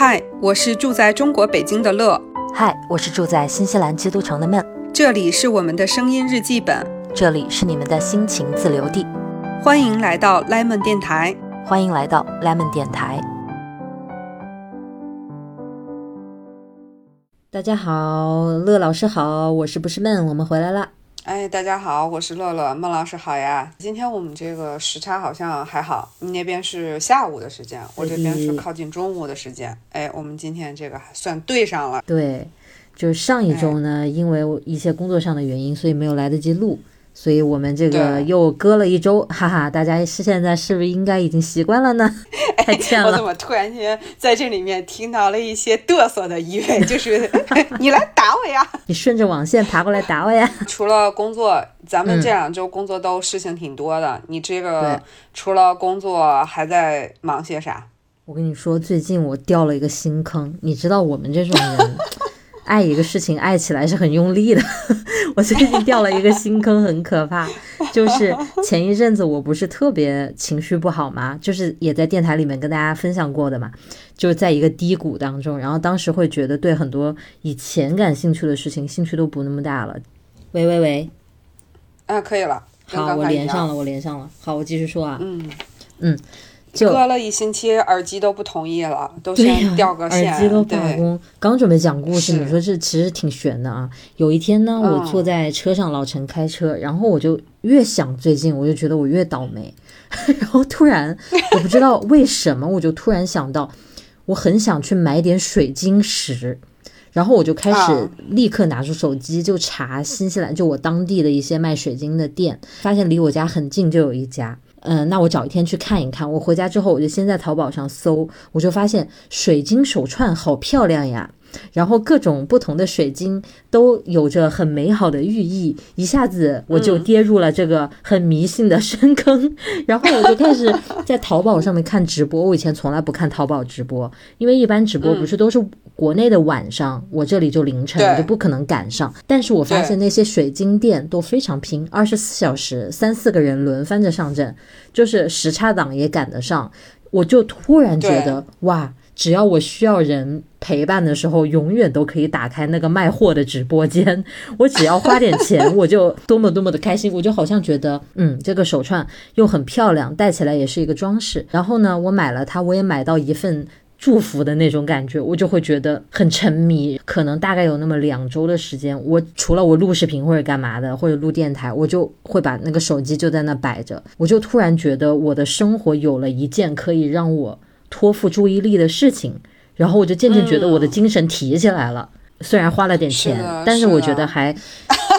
嗨，我是住在中国北京的乐。嗨，我是住在新西兰基督城的闷。这里是我们的声音日记本，这里是你们的心情自留地。欢迎来到 Lemon 电台，欢迎来到 Lemon 电台。大家好，乐老师好，我是不是闷？我们回来了。哎，大家好，我是乐乐，孟老师好呀。今天我们这个时差好像还好，你那边是下午的时间，我这边是靠近中午的时间。哎，我们今天这个算对上了。对，就是上一周呢，因为一些工作上的原因，所以没有来得及录。所以我们这个又搁了一周，哈哈，大家是现在是不是应该已经习惯了呢？太欠了！我怎么突然间在这里面听到了一些嘚瑟的意味？就是 你来打我呀！你顺着网线爬过来打我呀！除了工作，咱们这两周工作都事情挺多的。你这个除了工作还在忙些啥？我跟你说，最近我掉了一个新坑。你知道我们这种人。爱一个事情爱起来是很用力的，我最近掉了一个新坑，很可怕。就是前一阵子我不是特别情绪不好吗？就是也在电台里面跟大家分享过的嘛，就是在一个低谷当中，然后当时会觉得对很多以前感兴趣的事情兴趣都不那么大了。喂喂喂，啊，可以了，好，我连上了，我连上了，好，我继续说啊，嗯嗯。搁了一星期，耳机都不同意了，都先掉个线。耳机都罢工，刚准备讲故事，你说这其实挺悬的啊。有一天呢，我坐在车上，老陈开车，然后我就越想最近，我就觉得我越倒霉。然后突然，我不知道为什么，我就突然想到，我很想去买点水晶石，然后我就开始立刻拿出手机就查新西兰，就我当地的一些卖水晶的店，发现离我家很近就有一家。嗯，那我找一天去看一看。我回家之后，我就先在淘宝上搜，我就发现水晶手串好漂亮呀。然后各种不同的水晶都有着很美好的寓意，一下子我就跌入了这个很迷信的深坑。然后我就开始在淘宝上面看直播。我以前从来不看淘宝直播，因为一般直播不是都是国内的晚上，我这里就凌晨，我就不可能赶上。但是我发现那些水晶店都非常拼，二十四小时三四个人轮番着上阵，就是时差党也赶得上。我就突然觉得哇！只要我需要人陪伴的时候，永远都可以打开那个卖货的直播间。我只要花点钱，我就多么多么的开心。我就好像觉得，嗯，这个手串又很漂亮，戴起来也是一个装饰。然后呢，我买了它，我也买到一份祝福的那种感觉，我就会觉得很沉迷。可能大概有那么两周的时间，我除了我录视频或者干嘛的，或者录电台，我就会把那个手机就在那摆着。我就突然觉得我的生活有了一件可以让我。托付注意力的事情，然后我就渐渐觉得我的精神提起来了。虽然花了点钱，但是我觉得还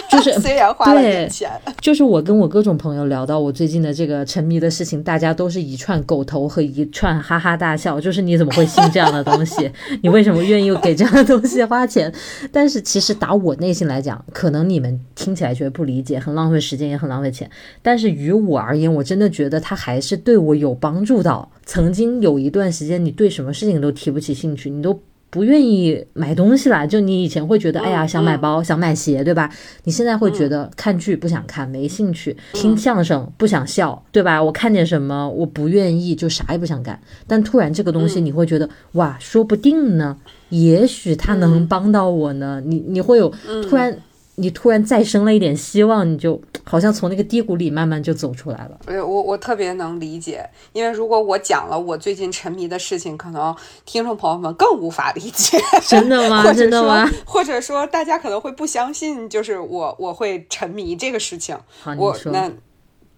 就是 虽然花了点钱，就是我跟我各种朋友聊到我最近的这个沉迷的事情，大家都是一串狗头和一串哈哈大笑。就是你怎么会信这样的东西？你为什么愿意给这样的东西花钱？但是其实打我内心来讲，可能你们听起来觉得不理解，很浪费时间，也很浪费钱。但是于我而言，我真的觉得它还是对我有帮助到。曾经有一段时间，你对什么事情都提不起兴趣，你都不愿意买东西了。就你以前会觉得，哎呀，想买包，想买鞋，对吧？你现在会觉得看剧不想看，没兴趣；听相声不想笑，对吧？我看见什么，我不愿意，就啥也不想干。但突然这个东西，你会觉得，哇，说不定呢，也许它能帮到我呢。你你会有突然。你突然再生了一点希望，你就 好像从那个低谷里慢慢就走出来了。我我我特别能理解，因为如果我讲了我最近沉迷的事情，可能听众朋友们更无法理解。真的吗？真的吗？或者说大家可能会不相信，就是我我会沉迷这个事情。我那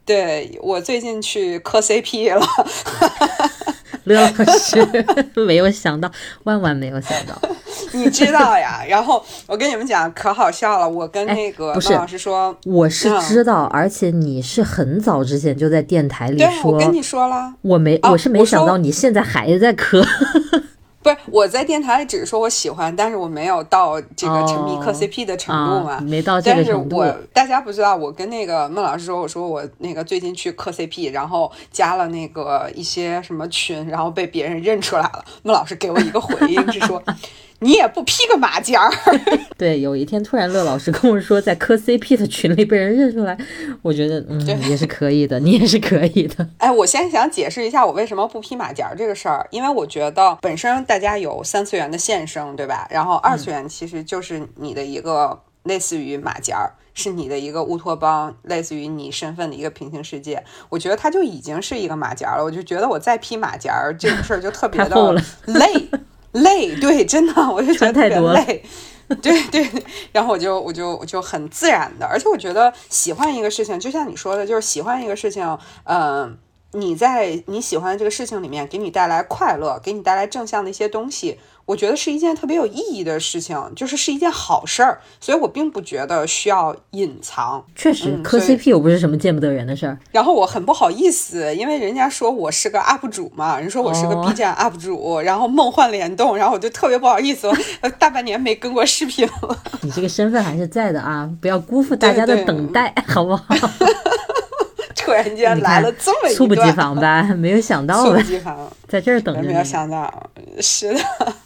对我最近去磕 CP 了。刘老师没有想到，万万没有想到。你知道呀？然后我跟你们讲，可好笑了。我跟那个孟老师说，我是知道，而且你是很早之前就在电台里说。我跟你说了，我没，我是没想到你现在还在磕。不是我在电台里只是说我喜欢，但是我没有到这个沉迷磕 CP 的程度嘛，没到这个程度。但是我大家不知道，我跟那个孟老师说，我说我那个最近去磕 CP，然后加了那个一些什么群，然后被别人认出来了。孟老师给我一个回应是说。你也不披个马甲儿。对，有一天突然乐老师跟我说，在磕 CP 的群里被人认出来，我觉得嗯也是可以的，你也是可以的。哎，我先想解释一下我为什么不披马甲儿这个事儿，因为我觉得本身大家有三次元的现生，对吧？然后二次元其实就是你的一个类似于马甲儿。是你的一个乌托邦，类似于你身份的一个平行世界。我觉得它就已经是一个马甲了，我就觉得我再披马甲这个事儿就特别的 累累。对，真的，我就觉得特别累。对对，然后我就我就我就很自然的，而且我觉得喜欢一个事情，就像你说的，就是喜欢一个事情，嗯，你在你喜欢的这个事情里面给你带来快乐，给你带来正向的一些东西。我觉得是一件特别有意义的事情，就是是一件好事儿，所以我并不觉得需要隐藏。确实，磕 CP 又不是什么见不得人的事儿。然后我很不好意思，因为人家说我是个 UP 主嘛，人说我是个 B 站 UP 主，然后梦幻联动，然后我就特别不好意思，大半年没更过视频了。你这个身份还是在的啊，不要辜负大家的等待，好不好？突然间来了这么一猝不及防吧？没有想到猝不及防，在这儿等着。没有想到，是的，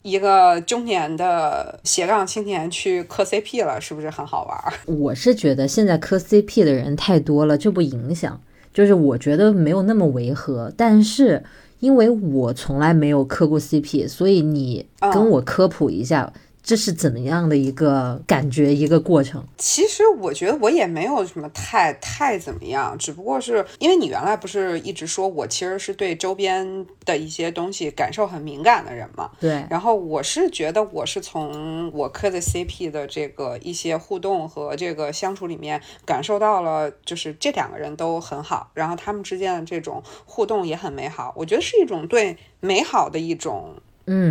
一个中年的斜杠青年去磕 CP 了，是不是很好玩？我是觉得现在磕 CP 的人太多了，这不影响，就是我觉得没有那么违和。但是因为我从来没有磕过 CP，所以你跟我科普一下。这是怎么样的一个感觉，一个过程？其实我觉得我也没有什么太太怎么样，只不过是因为你原来不是一直说我其实是对周边的一些东西感受很敏感的人嘛？对。然后我是觉得我是从我磕的 CP 的这个一些互动和这个相处里面感受到了，就是这两个人都很好，然后他们之间的这种互动也很美好。我觉得是一种对美好的一种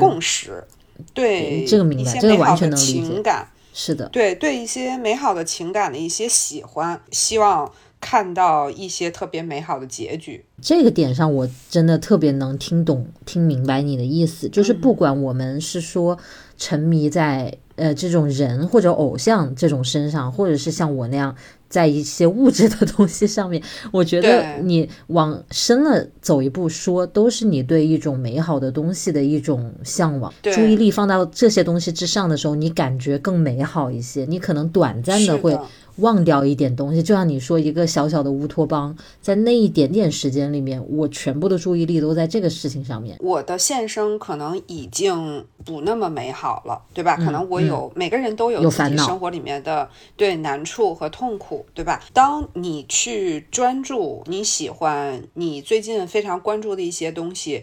共识。对这个明白，这个完全能理解。是的，对对一些美好的情感的一些喜欢，希望看到一些特别美好的结局。这个点上，我真的特别能听懂、听明白你的意思。就是不管我们是说沉迷在呃这种人或者偶像这种身上，或者是像我那样。在一些物质的东西上面，我觉得你往深了走一步说，都是你对一种美好的东西的一种向往。注意力放到这些东西之上的时候，你感觉更美好一些。你可能短暂的会。忘掉一点东西，就像你说，一个小小的乌托邦，在那一点点时间里面，我全部的注意力都在这个事情上面。我的现生可能已经不那么美好了，对吧？可能我有每个人都有自己生活里面的对难处和痛苦，对吧？当你去专注你喜欢、你最近非常关注的一些东西。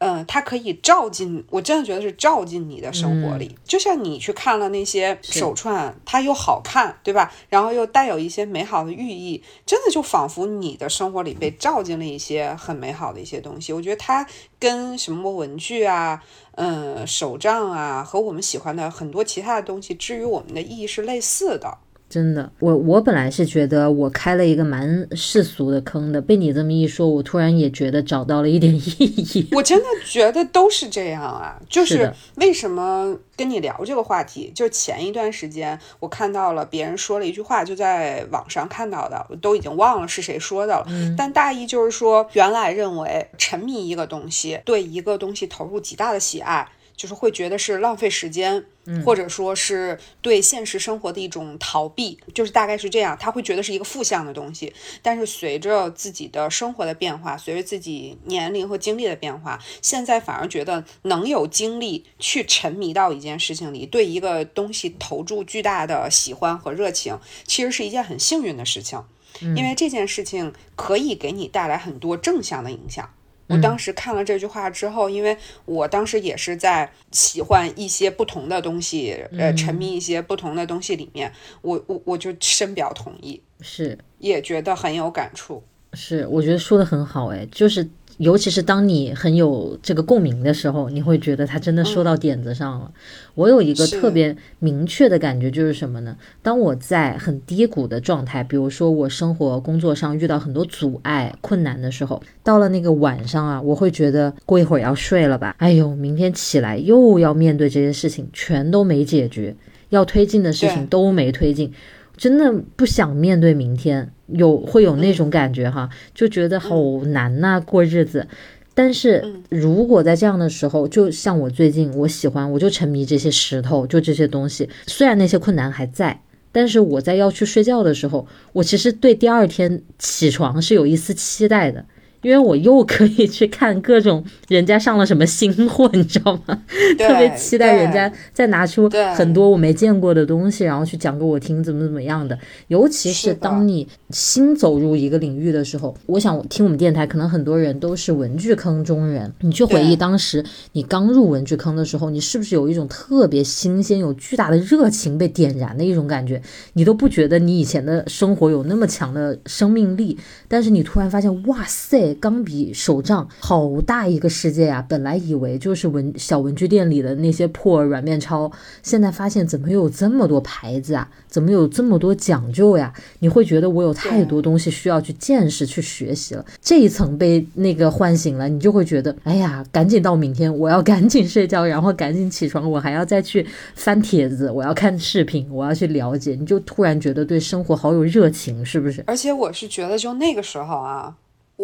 嗯，它可以照进，我真的觉得是照进你的生活里。就像你去看了那些手串，它又好看，对吧？然后又带有一些美好的寓意，真的就仿佛你的生活里被照进了一些很美好的一些东西。我觉得它跟什么文具啊，嗯，手账啊，和我们喜欢的很多其他的东西，至于我们的意义是类似的。真的，我我本来是觉得我开了一个蛮世俗的坑的，被你这么一说，我突然也觉得找到了一点意义。我真的觉得都是这样啊，就是为什么跟你聊这个话题？就前一段时间我看到了别人说了一句话，就在网上看到的，我都已经忘了是谁说的了。但大意就是说，原来认为沉迷一个东西，对一个东西投入极大的喜爱。就是会觉得是浪费时间，或者说是对现实生活的一种逃避，就是大概是这样。他会觉得是一个负向的东西。但是随着自己的生活的变化，随着自己年龄和经历的变化，现在反而觉得能有精力去沉迷到一件事情里，对一个东西投注巨大的喜欢和热情，其实是一件很幸运的事情，因为这件事情可以给你带来很多正向的影响。我当时看了这句话之后，因为我当时也是在喜欢一些不同的东西，呃，沉迷一些不同的东西里面，我我我就深表同意，是。也觉得很有感触，是我觉得说的很好，哎，就是。尤其是当你很有这个共鸣的时候，你会觉得他真的说到点子上了。我有一个特别明确的感觉，就是什么呢？当我在很低谷的状态，比如说我生活工作上遇到很多阻碍困难的时候，到了那个晚上啊，我会觉得过一会儿要睡了吧？哎呦，明天起来又要面对这些事情，全都没解决，要推进的事情都没推进。真的不想面对明天，有会有那种感觉哈，就觉得好难呐，过日子。但是如果在这样的时候，就像我最近我喜欢，我就沉迷这些石头，就这些东西。虽然那些困难还在，但是我在要去睡觉的时候，我其实对第二天起床是有一丝期待的。因为我又可以去看各种人家上了什么新货，你知道吗？特别期待人家再拿出很多我没见过的东西，然后去讲给我听，怎么怎么样的。尤其是当你新走入一个领域的时候，我想听我们电台，可能很多人都是文具坑中人。你去回忆当时你刚入文具坑的时候，你是不是有一种特别新鲜、有巨大的热情被点燃的一种感觉？你都不觉得你以前的生活有那么强的生命力，但是你突然发现，哇塞！钢笔、手账，好大一个世界呀！本来以为就是文小文具店里的那些破软面钞，现在发现怎么有这么多牌子啊？怎么有这么多讲究呀？你会觉得我有太多东西需要去见识、去学习了。这一层被那个唤醒了，你就会觉得，哎呀，赶紧到明天，我要赶紧睡觉，然后赶紧起床，我还要再去翻帖子，我要看视频，我要去了解。你就突然觉得对生活好有热情，是不是？而且我是觉得，就那个时候啊。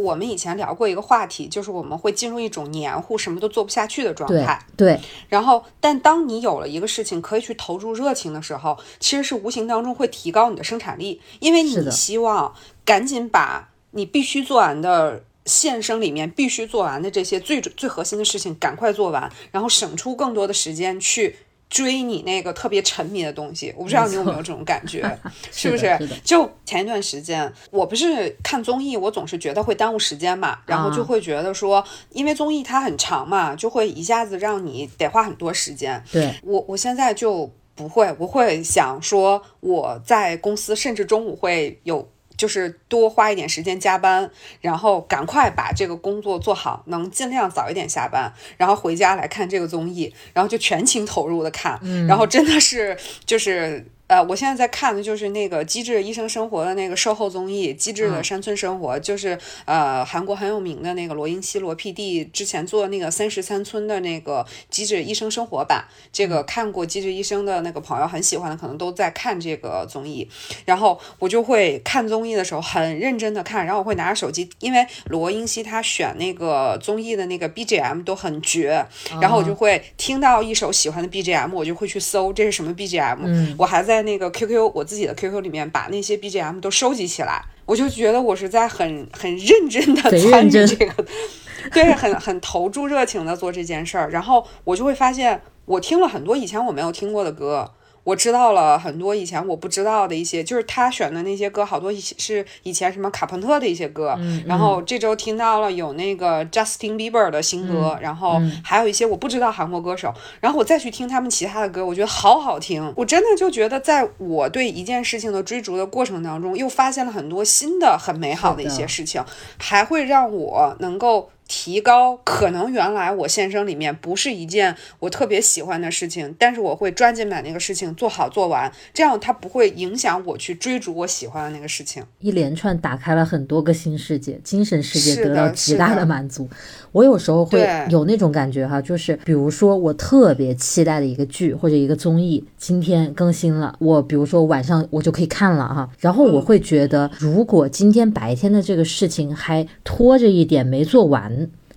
我们以前聊过一个话题，就是我们会进入一种黏糊、什么都做不下去的状态。对。然后，但当你有了一个事情可以去投入热情的时候，其实是无形当中会提高你的生产力，因为你希望赶紧把你必须做完的现生里面必须做完的这些最最核心的事情赶快做完，然后省出更多的时间去。追你那个特别沉迷的东西，我不知道你有没有这种感觉，是不是？就前一段时间，我不是看综艺，我总是觉得会耽误时间嘛，然后就会觉得说，因为综艺它很长嘛，就会一下子让你得花很多时间。对我，我现在就不会，我会想说，我在公司甚至中午会有。就是多花一点时间加班，然后赶快把这个工作做好，能尽量早一点下班，然后回家来看这个综艺，然后就全情投入的看，然后真的是就是。呃，我现在在看的就是那个《机智医生生活》的那个售后综艺，《机智的山村生活》，就是呃韩国很有名的那个罗英熙罗 PD 之前做那个三十三村的那个《机智医生生活》版，这个看过《机智医生》的那个朋友很喜欢的，可能都在看这个综艺。然后我就会看综艺的时候很认真的看，然后我会拿着手机，因为罗英熙他选那个综艺的那个 BGM 都很绝，然后我就会听到一首喜欢的 BGM，我就会去搜这是什么 BGM，我还在。在那个 QQ 我自己的 QQ 里面把那些 BGM 都收集起来，我就觉得我是在很很认真的参与这个，对，很很投注热情的做这件事儿，然后我就会发现我听了很多以前我没有听过的歌。我知道了很多以前我不知道的一些，就是他选的那些歌，好多是以前什么卡朋特的一些歌。然后这周听到了有那个 Justin Bieber 的新歌，然后还有一些我不知道韩国歌手。然后我再去听他们其他的歌，我觉得好好听。我真的就觉得，在我对一件事情的追逐的过程当中，又发现了很多新的很美好的一些事情，还会让我能够。提高可能原来我现生里面不是一件我特别喜欢的事情，但是我会抓紧把那个事情做好做完，这样它不会影响我去追逐我喜欢的那个事情。一连串打开了很多个新世界，精神世界得到极大的满足。我有时候会有那种感觉哈，就是比如说我特别期待的一个剧或者一个综艺，今天更新了，我比如说晚上我就可以看了哈，然后我会觉得如果今天白天的这个事情还拖着一点没做完。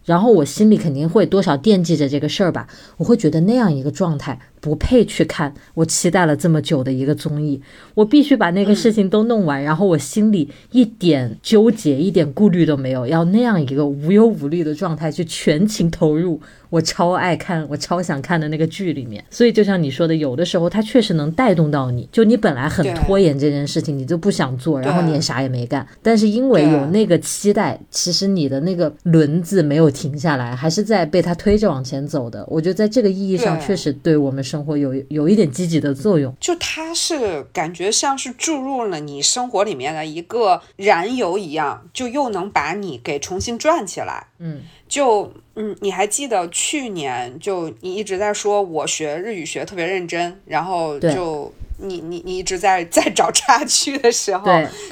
然后我心里肯定会多少惦记着这个事儿吧，我会觉得那样一个状态。不配去看我期待了这么久的一个综艺，我必须把那个事情都弄完，然后我心里一点纠结、一点顾虑都没有，要那样一个无忧无虑的状态去全情投入我超爱看、我超想看的那个剧里面。所以就像你说的，有的时候它确实能带动到你，就你本来很拖延这件事情，你就不想做，然后你也啥也没干，但是因为有那个期待，其实你的那个轮子没有停下来，还是在被它推着往前走的。我觉得在这个意义上，确实对我们。生活有有一点积极的作用，就它是感觉像是注入了你生活里面的一个燃油一样，就又能把你给重新转起来。嗯，就嗯，你还记得去年就你一直在说我学日语学特别认真，然后就你你你一直在在找 差距的时候，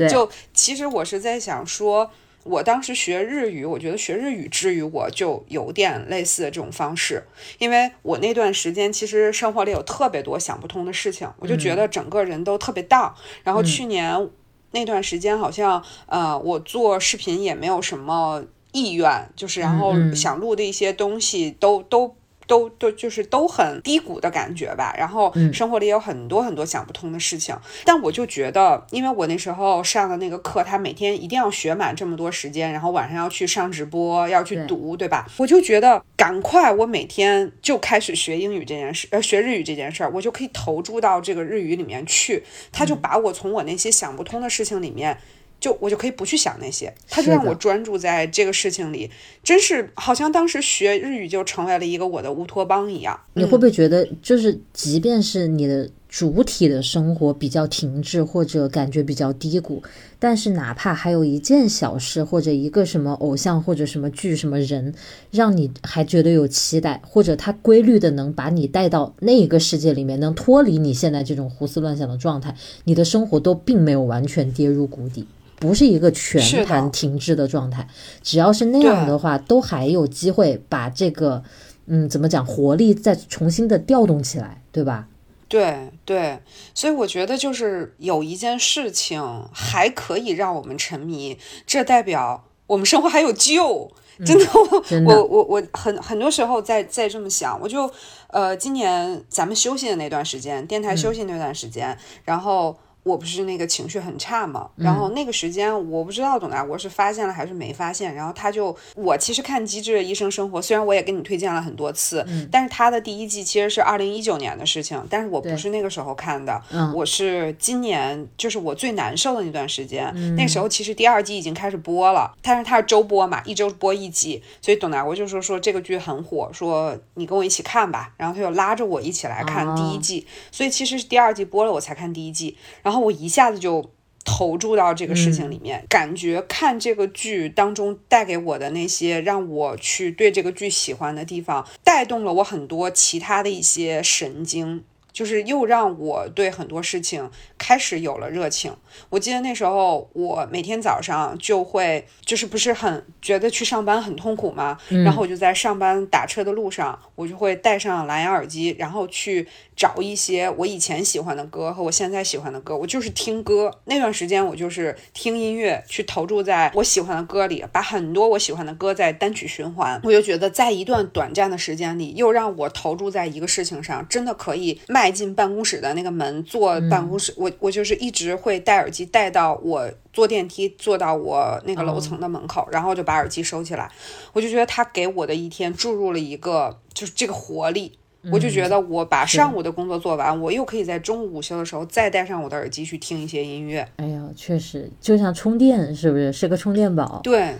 就其实我是在想说。我当时学日语，我觉得学日语之于我就有点类似的这种方式，因为我那段时间其实生活里有特别多想不通的事情，我就觉得整个人都特别 down。然后去年那段时间好像，呃，我做视频也没有什么意愿，就是然后想录的一些东西都都。都都就是都很低谷的感觉吧，然后生活里有很多很多想不通的事情，但我就觉得，因为我那时候上的那个课，他每天一定要学满这么多时间，然后晚上要去上直播，要去读，对吧？我就觉得赶快，我每天就开始学英语这件事，呃，学日语这件事儿，我就可以投注到这个日语里面去，他就把我从我那些想不通的事情里面。就我就可以不去想那些，他就让我专注在这个事情里，真是好像当时学日语就成为了一个我的乌托邦一样。你会不会觉得，就是即便是你的主体的生活比较停滞或者感觉比较低谷，但是哪怕还有一件小事或者一个什么偶像或者什么剧什么人，让你还觉得有期待，或者他规律的能把你带到那一个世界里面，能脱离你现在这种胡思乱想的状态，你的生活都并没有完全跌入谷底。不是一个全盘停滞的状态，只要是那样的话，都还有机会把这个，嗯，怎么讲，活力再重新的调动起来，对吧？对对，所以我觉得就是有一件事情还可以让我们沉迷，这代表我们生活还有救。真的，我我我我很很多时候在在这么想，我就呃，今年咱们休息的那段时间，电台休息那段时间，然后。我不是那个情绪很差嘛，然后那个时间我不知道董大国是发现了还是没发现，然后他就我其实看《机智的医生生活》，虽然我也跟你推荐了很多次，但是他的第一季其实是二零一九年的事情，但是我不是那个时候看的，我是今年就是我最难受的那段时间，那时候其实第二季已经开始播了，但是它是周播嘛，一周播一集，所以董大国就说说这个剧很火，说你跟我一起看吧，然后他就拉着我一起来看第一季，所以其实是第二季播了我才看第一季，然后。我一下子就投注到这个事情里面，感觉看这个剧当中带给我的那些让我去对这个剧喜欢的地方，带动了我很多其他的一些神经。就是又让我对很多事情开始有了热情。我记得那时候，我每天早上就会，就是不是很觉得去上班很痛苦吗？然后我就在上班打车的路上，我就会戴上蓝牙耳机，然后去找一些我以前喜欢的歌和我现在喜欢的歌。我就是听歌，那段时间我就是听音乐，去投注在我喜欢的歌里，把很多我喜欢的歌在单曲循环。我就觉得在一段短暂的时间里，又让我投注在一个事情上，真的可以。迈进办公室的那个门，坐办公室，我我就是一直会戴耳机戴到我坐电梯坐到我那个楼层的门口，然后就把耳机收起来。我就觉得他给我的一天注入了一个就是这个活力，我就觉得我把上午的工作做完，我又可以在中午午休的时候再戴上我的耳机去听一些音乐。哎呀，确实就像充电，是不是是个充电宝？对。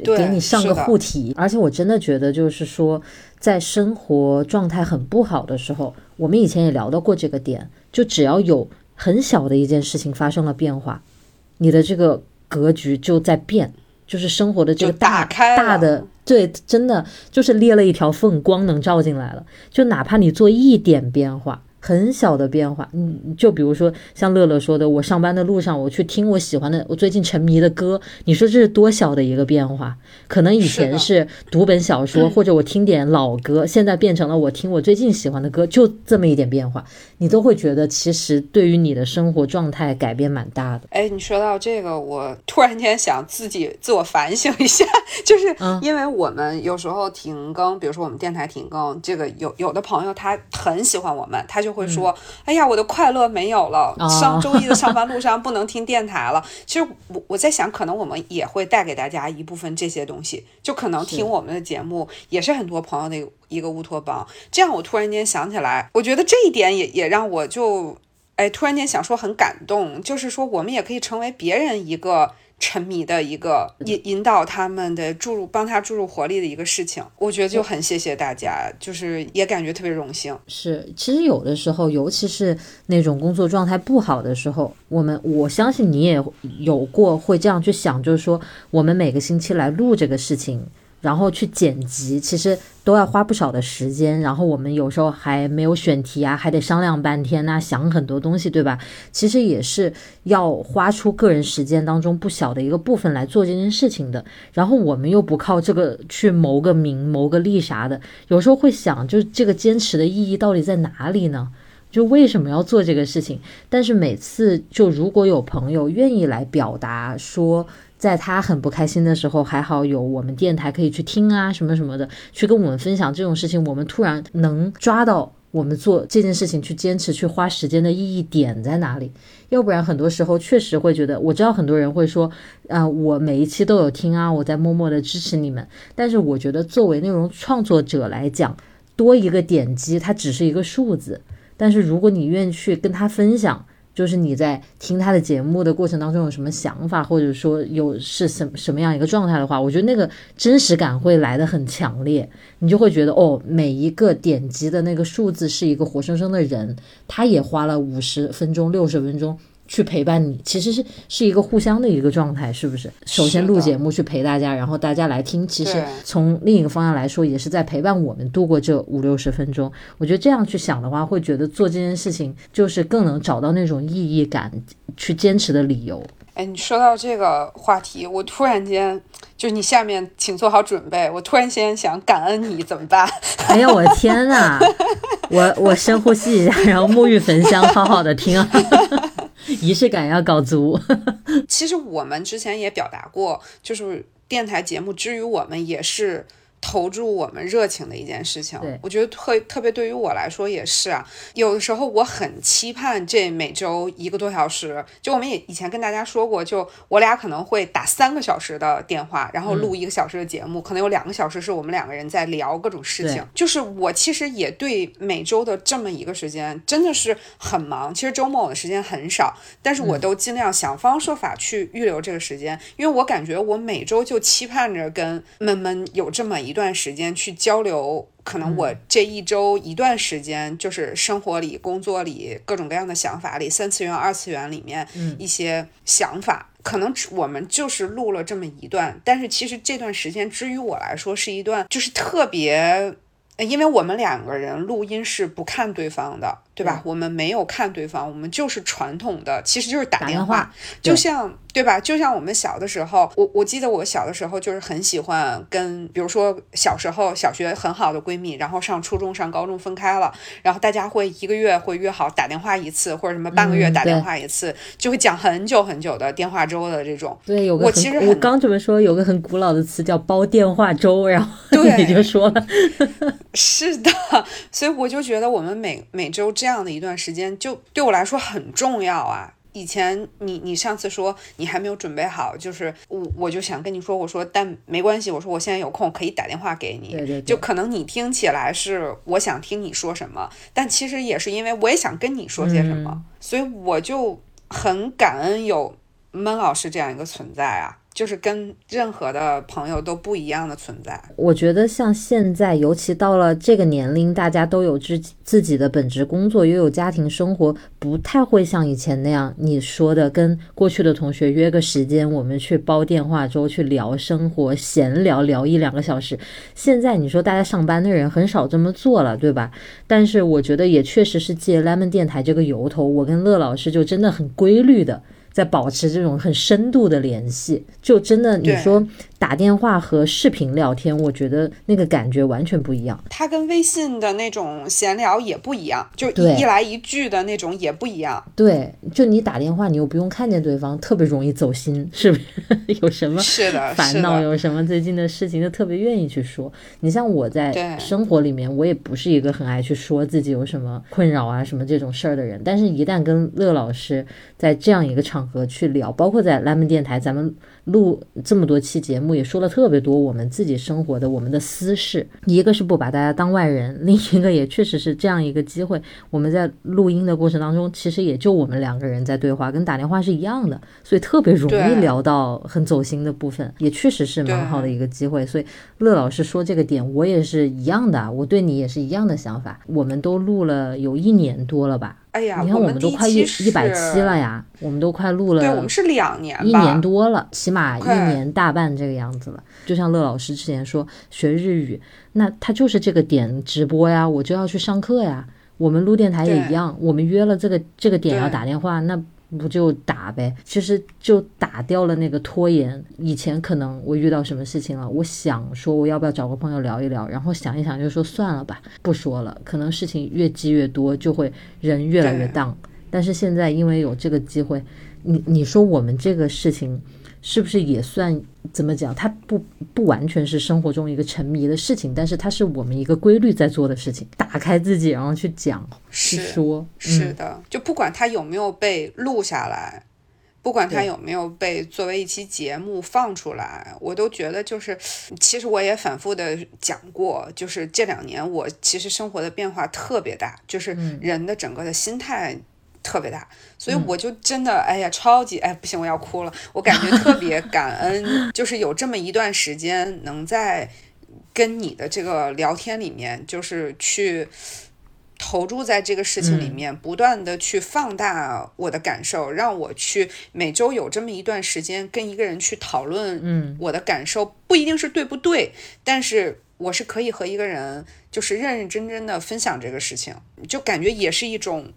给你上个护体，而且我真的觉得，就是说，在生活状态很不好的时候，我们以前也聊到过这个点，就只要有很小的一件事情发生了变化，你的这个格局就在变，就是生活的这个大大的，对，真的就是裂了一条缝，光能照进来了，就哪怕你做一点变化。很小的变化，嗯，就比如说像乐乐说的，我上班的路上我去听我喜欢的，我最近沉迷的歌，你说这是多小的一个变化？可能以前是读本小说 或者我听点老歌，现在变成了我听我最近喜欢的歌，就这么一点变化，你都会觉得其实对于你的生活状态改变蛮大的。哎，你说到这个，我突然间想自己自我反省一下，就是因为我们有时候停更，比如说我们电台停更，这个有有的朋友他很喜欢我们，他就。就会说，哎呀，我的快乐没有了。上周一的上班路上不能听电台了。其实我我在想，可能我们也会带给大家一部分这些东西，就可能听我们的节目也是很多朋友的一个乌托邦。这样我突然间想起来，我觉得这一点也也让我就，哎，突然间想说很感动，就是说我们也可以成为别人一个。沉迷的一个引引导他们的注入，帮他注入活力的一个事情，我觉得就很谢谢大家，就是也感觉特别荣幸。是，其实有的时候，尤其是那种工作状态不好的时候，我们我相信你也有过会这样去想，就是说我们每个星期来录这个事情。然后去剪辑，其实都要花不少的时间。然后我们有时候还没有选题啊，还得商量半天呐，想很多东西，对吧？其实也是要花出个人时间当中不小的一个部分来做这件事情的。然后我们又不靠这个去谋个名、谋个利啥的，有时候会想，就这个坚持的意义到底在哪里呢？就为什么要做这个事情？但是每次就如果有朋友愿意来表达说。在他很不开心的时候，还好有我们电台可以去听啊，什么什么的，去跟我们分享这种事情，我们突然能抓到我们做这件事情去坚持、去花时间的意义点在哪里。要不然，很多时候确实会觉得，我知道很多人会说，啊，我每一期都有听啊，我在默默的支持你们。但是，我觉得作为内容创作者来讲，多一个点击，它只是一个数字。但是，如果你愿意去跟他分享，就是你在听他的节目的过程当中有什么想法，或者说有是什什么样一个状态的话，我觉得那个真实感会来的很强烈，你就会觉得哦，每一个点击的那个数字是一个活生生的人，他也花了五十分钟、六十分钟。去陪伴你，其实是是一个互相的一个状态，是不是？首先录节目去陪大家，然后大家来听，其实从另一个方向来说，也是在陪伴我们度过这五六十分钟。我觉得这样去想的话，会觉得做这件事情就是更能找到那种意义感，去坚持的理由。哎，你说到这个话题，我突然间就你下面请做好准备，我突然间想感恩你怎么办？哎呀，我的天呐！我我深呼吸一下，然后沐浴焚香，好好的听。仪式感要搞足。其实我们之前也表达过，就是电台节目之于我们也是。投注我们热情的一件事情，我觉得特特别对于我来说也是啊。有的时候我很期盼这每周一个多小时，就我们也以前跟大家说过，就我俩可能会打三个小时的电话，然后录一个小时的节目，可能有两个小时是我们两个人在聊各种事情。就是我其实也对每周的这么一个时间真的是很忙，其实周末我的时间很少，但是我都尽量想方设法去预留这个时间，因为我感觉我每周就期盼着跟闷闷有这么。一段时间去交流，可能我这一周一段时间，就是生活里、工作里各种各样的想法里，三次元、二次元里面一些想法，可能我们就是录了这么一段，但是其实这段时间，之于我来说是一段，就是特别，因为我们两个人录音是不看对方的。对吧？我们没有看对方，我们就是传统的，其实就是打电话，就像对吧？就像我们小的时候，我我记得我小的时候就是很喜欢跟，比如说小时候小学很好的闺蜜，然后上初中上高中分开了，然后大家会一个月会约好打电话一次，或者什么半个月打电话一次，就会讲很久很久的电话粥的这种。对，有个我其实我刚准备说有个很古老的词叫煲电话粥，然后你就说了，是的，所以我就觉得我们每每周。这样的一段时间就对我来说很重要啊！以前你你上次说你还没有准备好，就是我我就想跟你说，我说但没关系，我说我现在有空可以打电话给你。对对，就可能你听起来是我想听你说什么，但其实也是因为我也想跟你说些什么，所以我就很感恩有闷老师这样一个存在啊。就是跟任何的朋友都不一样的存在。我觉得像现在，尤其到了这个年龄，大家都有自自己的本职工作，又有家庭生活，不太会像以前那样你说的，跟过去的同学约个时间，我们去煲电话粥，去聊生活，闲聊聊一两个小时。现在你说大家上班的人很少这么做了，对吧？但是我觉得也确实是借 lemon 电台这个由头，我跟乐老师就真的很规律的。在保持这种很深度的联系，就真的你说。打电话和视频聊天，我觉得那个感觉完全不一样。它跟微信的那种闲聊也不一样，就一来一句的那种也不一样。对，就你打电话，你又不用看见对方，特别容易走心，是不是？有什么是的烦恼，有什么最近的事情，就特别愿意去说。你像我在生活里面，我也不是一个很爱去说自己有什么困扰啊什么这种事儿的人。但是，一旦跟乐老师在这样一个场合去聊，包括在 lemon 电台，咱们。录这么多期节目，也说了特别多我们自己生活的我们的私事。一个是不把大家当外人，另一个也确实是这样一个机会。我们在录音的过程当中，其实也就我们两个人在对话，跟打电话是一样的，所以特别容易聊到很走心的部分，也确实是蛮好的一个机会。所以乐老师说这个点，我也是一样的，我对你也是一样的想法。我们都录了有一年多了吧。哎呀，你看，我们都快一一百七了呀，我们都快录了，对，我们是两年，一年多了，起码一年大半这个样子了。就像乐老师之前说学日语，那他就是这个点直播呀，我就要去上课呀。我们录电台也一样，我们约了这个这个点要打电话，那。不就打呗，其实就打掉了那个拖延。以前可能我遇到什么事情了，我想说我要不要找个朋友聊一聊，然后想一想就说算了吧，不说了。可能事情越积越多，就会人越来越荡。但是现在因为有这个机会，你你说我们这个事情是不是也算怎么讲？它不不完全是生活中一个沉迷的事情，但是它是我们一个规律在做的事情。打开自己，然后去讲，去说，是的，就不管它有没有被录下来。不管它有没有被作为一期节目放出来，我都觉得就是，其实我也反复的讲过，就是这两年我其实生活的变化特别大，就是人的整个的心态特别大，所以我就真的哎呀超级哎不行我要哭了，我感觉特别 感恩，就是有这么一段时间能在跟你的这个聊天里面，就是去。投注在这个事情里面，不断的去放大我的感受，让我去每周有这么一段时间跟一个人去讨论，嗯，我的感受不一定是对不对，但是我是可以和一个人就是认认真真的分享这个事情，就感觉也是一种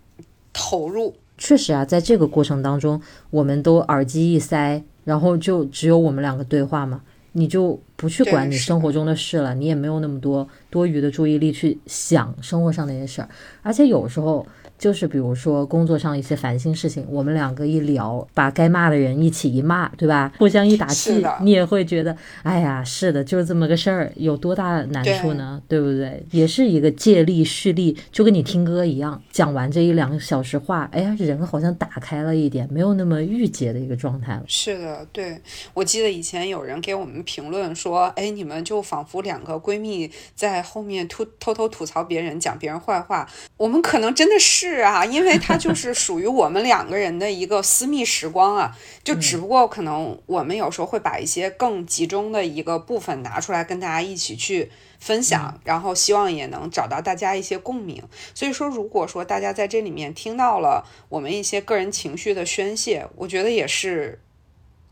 投入。确实啊，在这个过程当中，我们都耳机一塞，然后就只有我们两个对话嘛。你就不去管你生活中的事了，你也没有那么多多余的注意力去想生活上那些事儿，而且有时候。就是比如说工作上一些烦心事情，我们两个一聊，把该骂的人一起一骂，对吧？互相一打气，你也会觉得，哎呀，是的，就是这么个事儿，有多大难处呢？对不对？也是一个借力蓄力，就跟你听歌一样，讲完这一两个小时话，哎呀，人好像打开了一点，没有那么郁结的一个状态了。是的，对我记得以前有人给我们评论说，哎，你们就仿佛两个闺蜜在后面吐偷偷吐槽别人，讲别人坏话，我们可能真的是。是啊，因为它就 是属于我们两个人的一个私密时光啊，就只不过可能我们有时候会把一些更集中的一个部分拿出来跟大家一起去分享，然后希望也能找到大家一些共鸣。所以说，如果说大家在这里面听到了我们一些个人情绪的宣泄，我觉得也是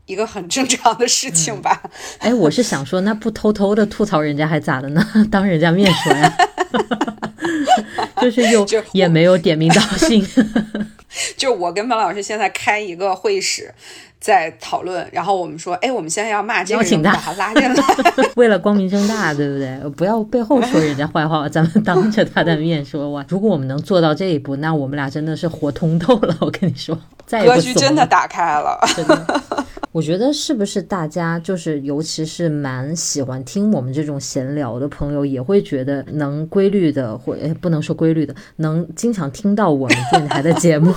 一个很正常的事情吧。哎，我是想说，那不偷偷的吐槽人家还咋的呢？当人家面说呀。就是又也没有点名道姓，就我跟方老师现在开一个会议室，在讨论，然后我们说，哎，我们现在要骂这个人，把他 拉进来，为了光明正大，对不对？不要背后说人家坏话，咱们当着他的面说哇！如果我们能做到这一步，那我们俩真的是活通透了。我跟你说，再格局真的打开了。我觉得是不是大家就是，尤其是蛮喜欢听我们这种闲聊的朋友，也会觉得能规律的，或不能说规律的，能经常听到我们电台的节目，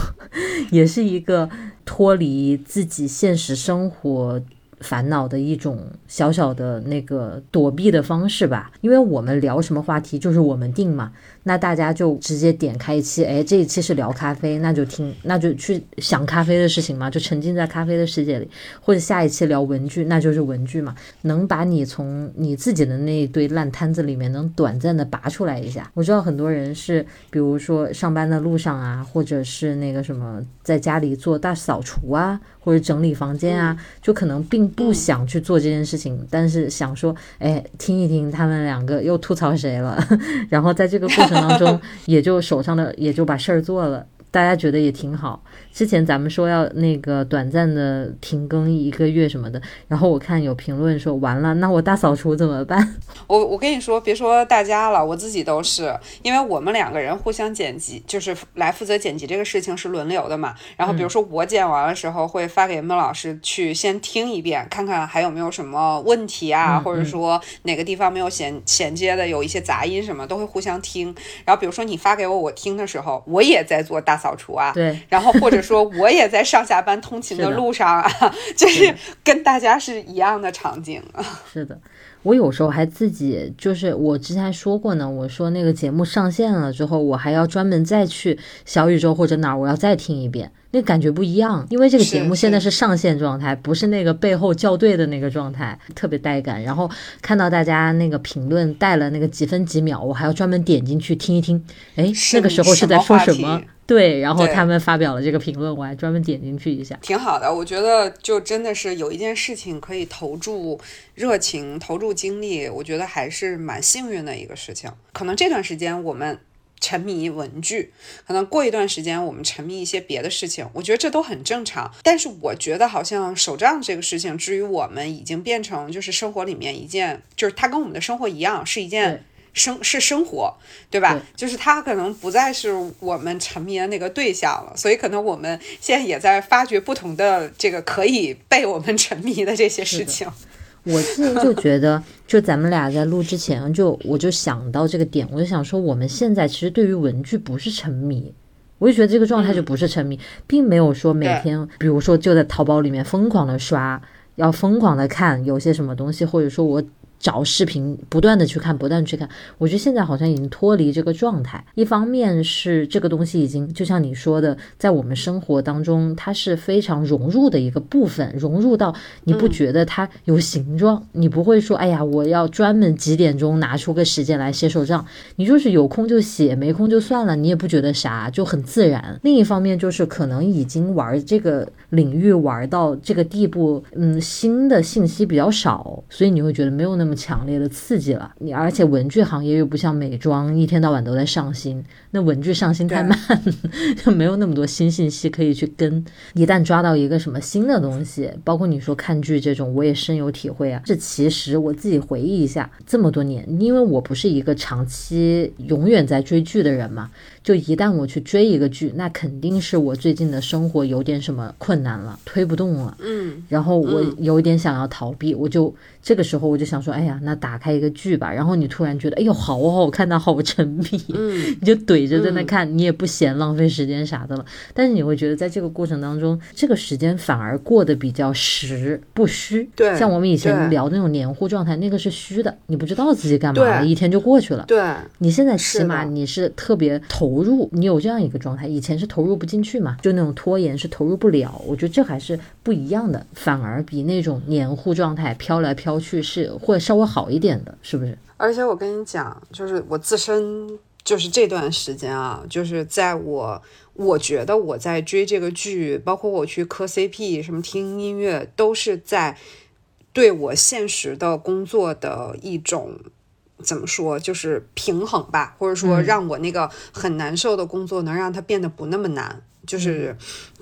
也是一个脱离自己现实生活。烦恼的一种小小的那个躲避的方式吧，因为我们聊什么话题就是我们定嘛，那大家就直接点开一期，哎，这一期是聊咖啡，那就听，那就去想咖啡的事情嘛，就沉浸在咖啡的世界里，或者下一期聊文具，那就是文具嘛，能把你从你自己的那一堆烂摊子里面能短暂的拔出来一下。我知道很多人是，比如说上班的路上啊，或者是那个什么，在家里做大扫除啊。或者整理房间啊，就可能并不想去做这件事情，但是想说，哎，听一听他们两个又吐槽谁了，然后在这个过程当中，也就手上的也就把事儿做了。大家觉得也挺好。之前咱们说要那个短暂的停更一个月什么的，然后我看有评论说完了，那我大扫除怎么办？我我跟你说，别说大家了，我自己都是，因为我们两个人互相剪辑，就是来负责剪辑这个事情是轮流的嘛。然后比如说我剪完的时候会发给孟老师去先听一遍，看看还有没有什么问题啊，或者说哪个地方没有衔衔接的，有一些杂音什么都会互相听。然后比如说你发给我我听的时候，我也在做大。扫除啊，对，然后或者说我也在上下班通勤的 路上啊，就是跟大家是一样的场景是的，我有时候还自己就是我之前还说过呢，我说那个节目上线了之后，我还要专门再去小宇宙或者哪儿，我要再听一遍。那感觉不一样，因为这个节目现在是上线状态，不是那个背后校对的那个状态，特别带感。然后看到大家那个评论带了那个几分几秒，我还要专门点进去听一听。哎，那个时候是在说什么？对，然后他们发表了这个评论，我还专门点进去一下。挺好的，我觉得就真的是有一件事情可以投注热情、投注精力，我觉得还是蛮幸运的一个事情。可能这段时间我们。沉迷文具，可能过一段时间我们沉迷一些别的事情，我觉得这都很正常。但是我觉得好像手账这个事情，至于我们已经变成就是生活里面一件，就是它跟我们的生活一样，是一件生是生活，对吧？就是它可能不再是我们沉迷的那个对象了，所以可能我们现在也在发掘不同的这个可以被我们沉迷的这些事情。我自己就觉得，就咱们俩在录之前，就我就想到这个点，我就想说，我们现在其实对于文具不是沉迷，我就觉得这个状态就不是沉迷，并没有说每天，比如说就在淘宝里面疯狂的刷，要疯狂的看有些什么东西，或者说我。找视频，不断的去看，不断去看。我觉得现在好像已经脱离这个状态。一方面是这个东西已经，就像你说的，在我们生活当中，它是非常融入的一个部分，融入到你不觉得它有形状，你不会说，哎呀，我要专门几点钟拿出个时间来写手账，你就是有空就写，没空就算了，你也不觉得啥，就很自然。另一方面就是可能已经玩这个领域玩到这个地步，嗯，新的信息比较少，所以你会觉得没有那么。强烈的刺激了你，而且文具行业又不像美妆，一天到晚都在上新。那文具上新太慢，就没有那么多新信息可以去跟。一旦抓到一个什么新的东西，包括你说看剧这种，我也深有体会啊。这其实我自己回忆一下，这么多年，因为我不是一个长期永远在追剧的人嘛。就一旦我去追一个剧，那肯定是我最近的生活有点什么困难了，推不动了。嗯，然后我有点想要逃避，我就这个时候我就想说，哎呀，那打开一个剧吧。然后你突然觉得，哎呦，好好看，到好沉迷，嗯，你就怼着在那看，你也不嫌浪费时间啥的了。但是你会觉得，在这个过程当中，这个时间反而过得比较实不虚。对，像我们以前聊的那种黏糊状态，那个是虚的，你不知道自己干嘛了，一天就过去了。对，你现在起码你是特别投。投入，你有这样一个状态，以前是投入不进去嘛，就那种拖延是投入不了。我觉得这还是不一样的，反而比那种黏糊状态飘来飘去是会稍微好一点的，是不是？而且我跟你讲，就是我自身就是这段时间啊，就是在我我觉得我在追这个剧，包括我去磕 CP，什么听音乐，都是在对我现实的工作的一种。怎么说，就是平衡吧，或者说让我那个很难受的工作能让它变得不那么难，就是，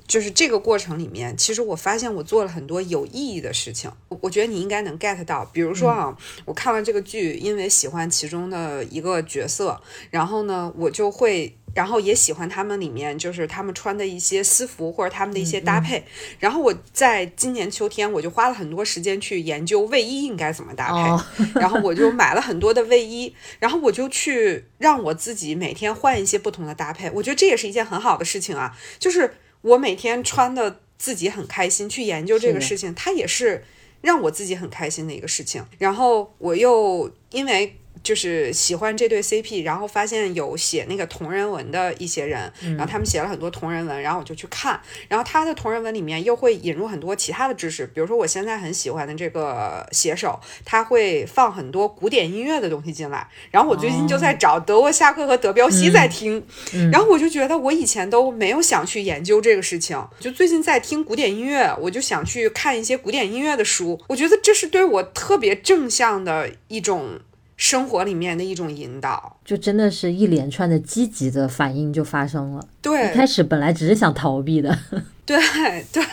就是这个过程里面，其实我发现我做了很多有意义的事情。我觉得你应该能 get 到，比如说啊，我看完这个剧，因为喜欢其中的一个角色，然后呢，我就会。然后也喜欢他们里面就是他们穿的一些私服或者他们的一些搭配。然后我在今年秋天我就花了很多时间去研究卫衣应该怎么搭配。然后我就买了很多的卫衣，然后我就去让我自己每天换一些不同的搭配。我觉得这也是一件很好的事情啊，就是我每天穿的自己很开心，去研究这个事情，它也是让我自己很开心的一个事情。然后我又因为。就是喜欢这对 CP，然后发现有写那个同人文的一些人，然后他们写了很多同人文，然后我就去看，然后他的同人文里面又会引入很多其他的知识，比如说我现在很喜欢的这个写手，他会放很多古典音乐的东西进来，然后我最近就在找德沃夏克和德彪西在听，然后我就觉得我以前都没有想去研究这个事情，就最近在听古典音乐，我就想去看一些古典音乐的书，我觉得这是对我特别正向的一种。生活里面的一种引导，就真的是一连串的积极的反应就发生了。对，一开始本来只是想逃避的。对对，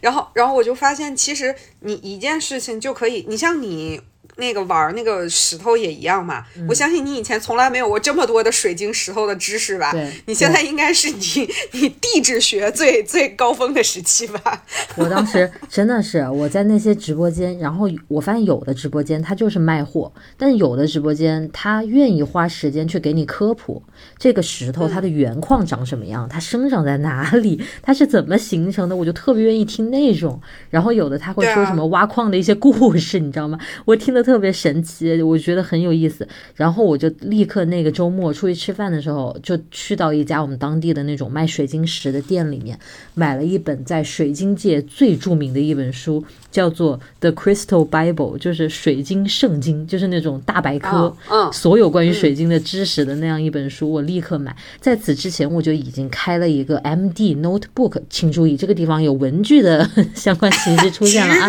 然后然后我就发现，其实你一件事情就可以，你像你。那个玩那个石头也一样嘛，我相信你以前从来没有过这么多的水晶石头的知识吧？对，你现在应该是你你地质学最最高峰的时期吧？我当时 真的是我在那些直播间，然后我发现有的直播间他就是卖货，但有的直播间他愿意花时间去给你科普这个石头它的原矿长什么样，它生长在哪里，它是怎么形成的，我就特别愿意听那种。然后有的他会说什么挖矿的一些故事，你知道吗？我听的。特别神奇，我觉得很有意思。然后我就立刻那个周末出去吃饭的时候，就去到一家我们当地的那种卖水晶石的店里面，买了一本在水晶界最著名的一本书，叫做《The Crystal Bible》，就是水晶圣经，就是那种大百科，嗯，所有关于水晶的知识的那样一本书，我立刻买。在此之前，我就已经开了一个 MD Notebook，请注意这个地方有文具的 相关信息出现了啊，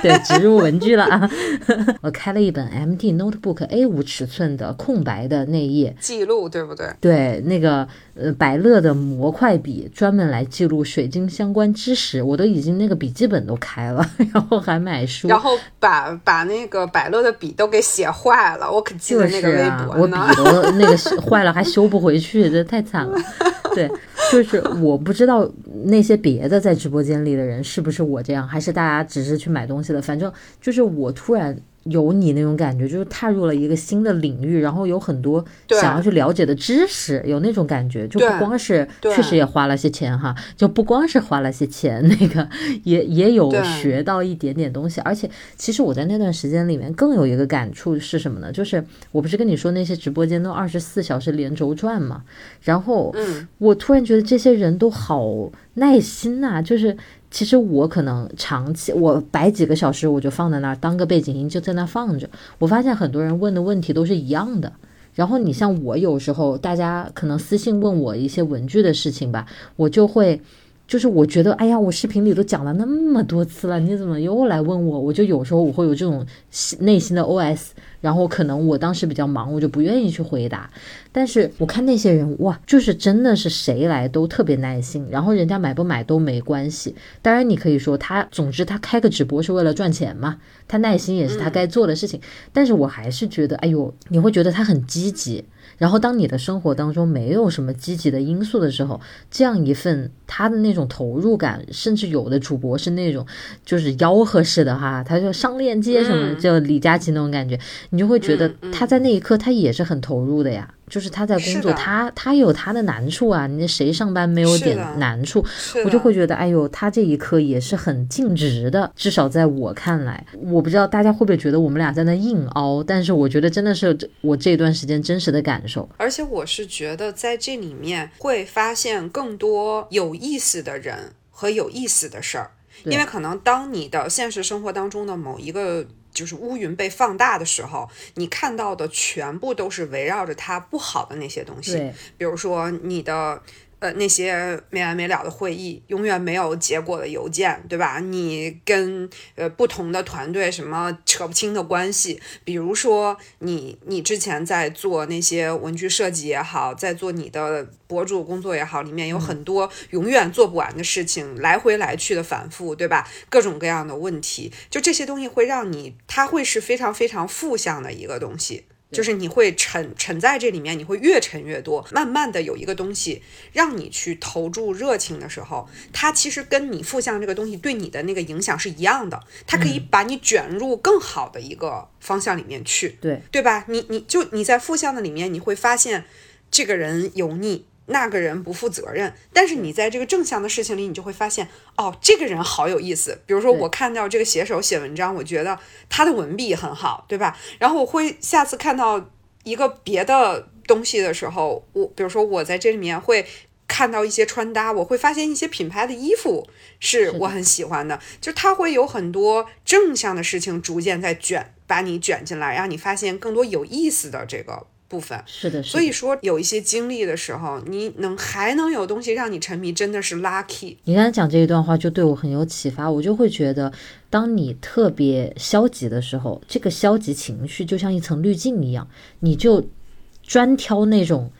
对，植入文具了啊，我。开了一本 M D Notebook A 五尺寸的空白的内页记录，对不对？对，那个呃百乐的模块笔，专门来记录水晶相关知识，我都已经那个笔记本都开了，然后还买书，然后把把那个百乐的笔都给写坏了，我可记得那个微博呢，我笔都那个坏了还修不回去，这太惨了。对，就是我不知道那些别的在直播间里的人是不是我这样，还是大家只是去买东西的，反正就是我突然。有你那种感觉，就是踏入了一个新的领域，然后有很多想要去了解的知识，有那种感觉，就不光是确实也花了些钱哈，就不光是花了些钱，那个也也有学到一点点东西。而且，其实我在那段时间里面更有一个感触是什么呢？就是我不是跟你说那些直播间都二十四小时连轴转嘛，然后我突然觉得这些人都好耐心呐，就是。其实我可能长期我摆几个小时，我就放在那儿当个背景音，就在那放着。我发现很多人问的问题都是一样的。然后你像我有时候，大家可能私信问我一些文具的事情吧，我就会，就是我觉得，哎呀，我视频里都讲了那么多次了，你怎么又来问我？我就有时候我会有这种内心的 OS。然后可能我当时比较忙，我就不愿意去回答。但是我看那些人，哇，就是真的是谁来都特别耐心，然后人家买不买都没关系。当然你可以说他，总之他开个直播是为了赚钱嘛，他耐心也是他该做的事情。但是我还是觉得，哎呦，你会觉得他很积极。然后，当你的生活当中没有什么积极的因素的时候，这样一份他的那种投入感，甚至有的主播是那种就是吆喝式的哈，他就上链接什么，就李佳琦那种感觉，你就会觉得他在那一刻他也是很投入的呀。就是他在工作，他他有他的难处啊。你谁上班没有点难处？我就会觉得，哎呦，他这一刻也是很尽职的。至少在我看来，我不知道大家会不会觉得我们俩在那硬凹，但是我觉得真的是我这段时间真实的感受。而且我是觉得在这里面会发现更多有意思的人和有意思的事儿，因为可能当你的现实生活当中的某一个。就是乌云被放大的时候，你看到的全部都是围绕着它不好的那些东西，比如说你的。呃，那些没完没了的会议，永远没有结果的邮件，对吧？你跟呃不同的团队什么扯不清的关系，比如说你你之前在做那些文具设计也好，在做你的博主工作也好，里面有很多永远做不完的事情，来回来去的反复，对吧？各种各样的问题，就这些东西会让你，它会是非常非常负向的一个东西。就是你会沉沉在这里面，你会越沉越多。慢慢的有一个东西让你去投注热情的时候，它其实跟你负向这个东西对你的那个影响是一样的，它可以把你卷入更好的一个方向里面去。对，对吧？你你就你在负向的里面，你会发现这个人油腻。那个人不负责任，但是你在这个正向的事情里，你就会发现，哦，这个人好有意思。比如说，我看到这个写手写文章，我觉得他的文笔很好，对吧？然后我会下次看到一个别的东西的时候，我比如说我在这里面会看到一些穿搭，我会发现一些品牌的衣服是我很喜欢的，就它会有很多正向的事情逐渐在卷，把你卷进来，让你发现更多有意思的这个。部分是的，所以说有一些经历的时候，你能还能有东西让你沉迷，真的是 lucky。你刚才讲这一段话就对我很有启发，我就会觉得，当你特别消极的时候，这个消极情绪就像一层滤镜一样，你就专挑那种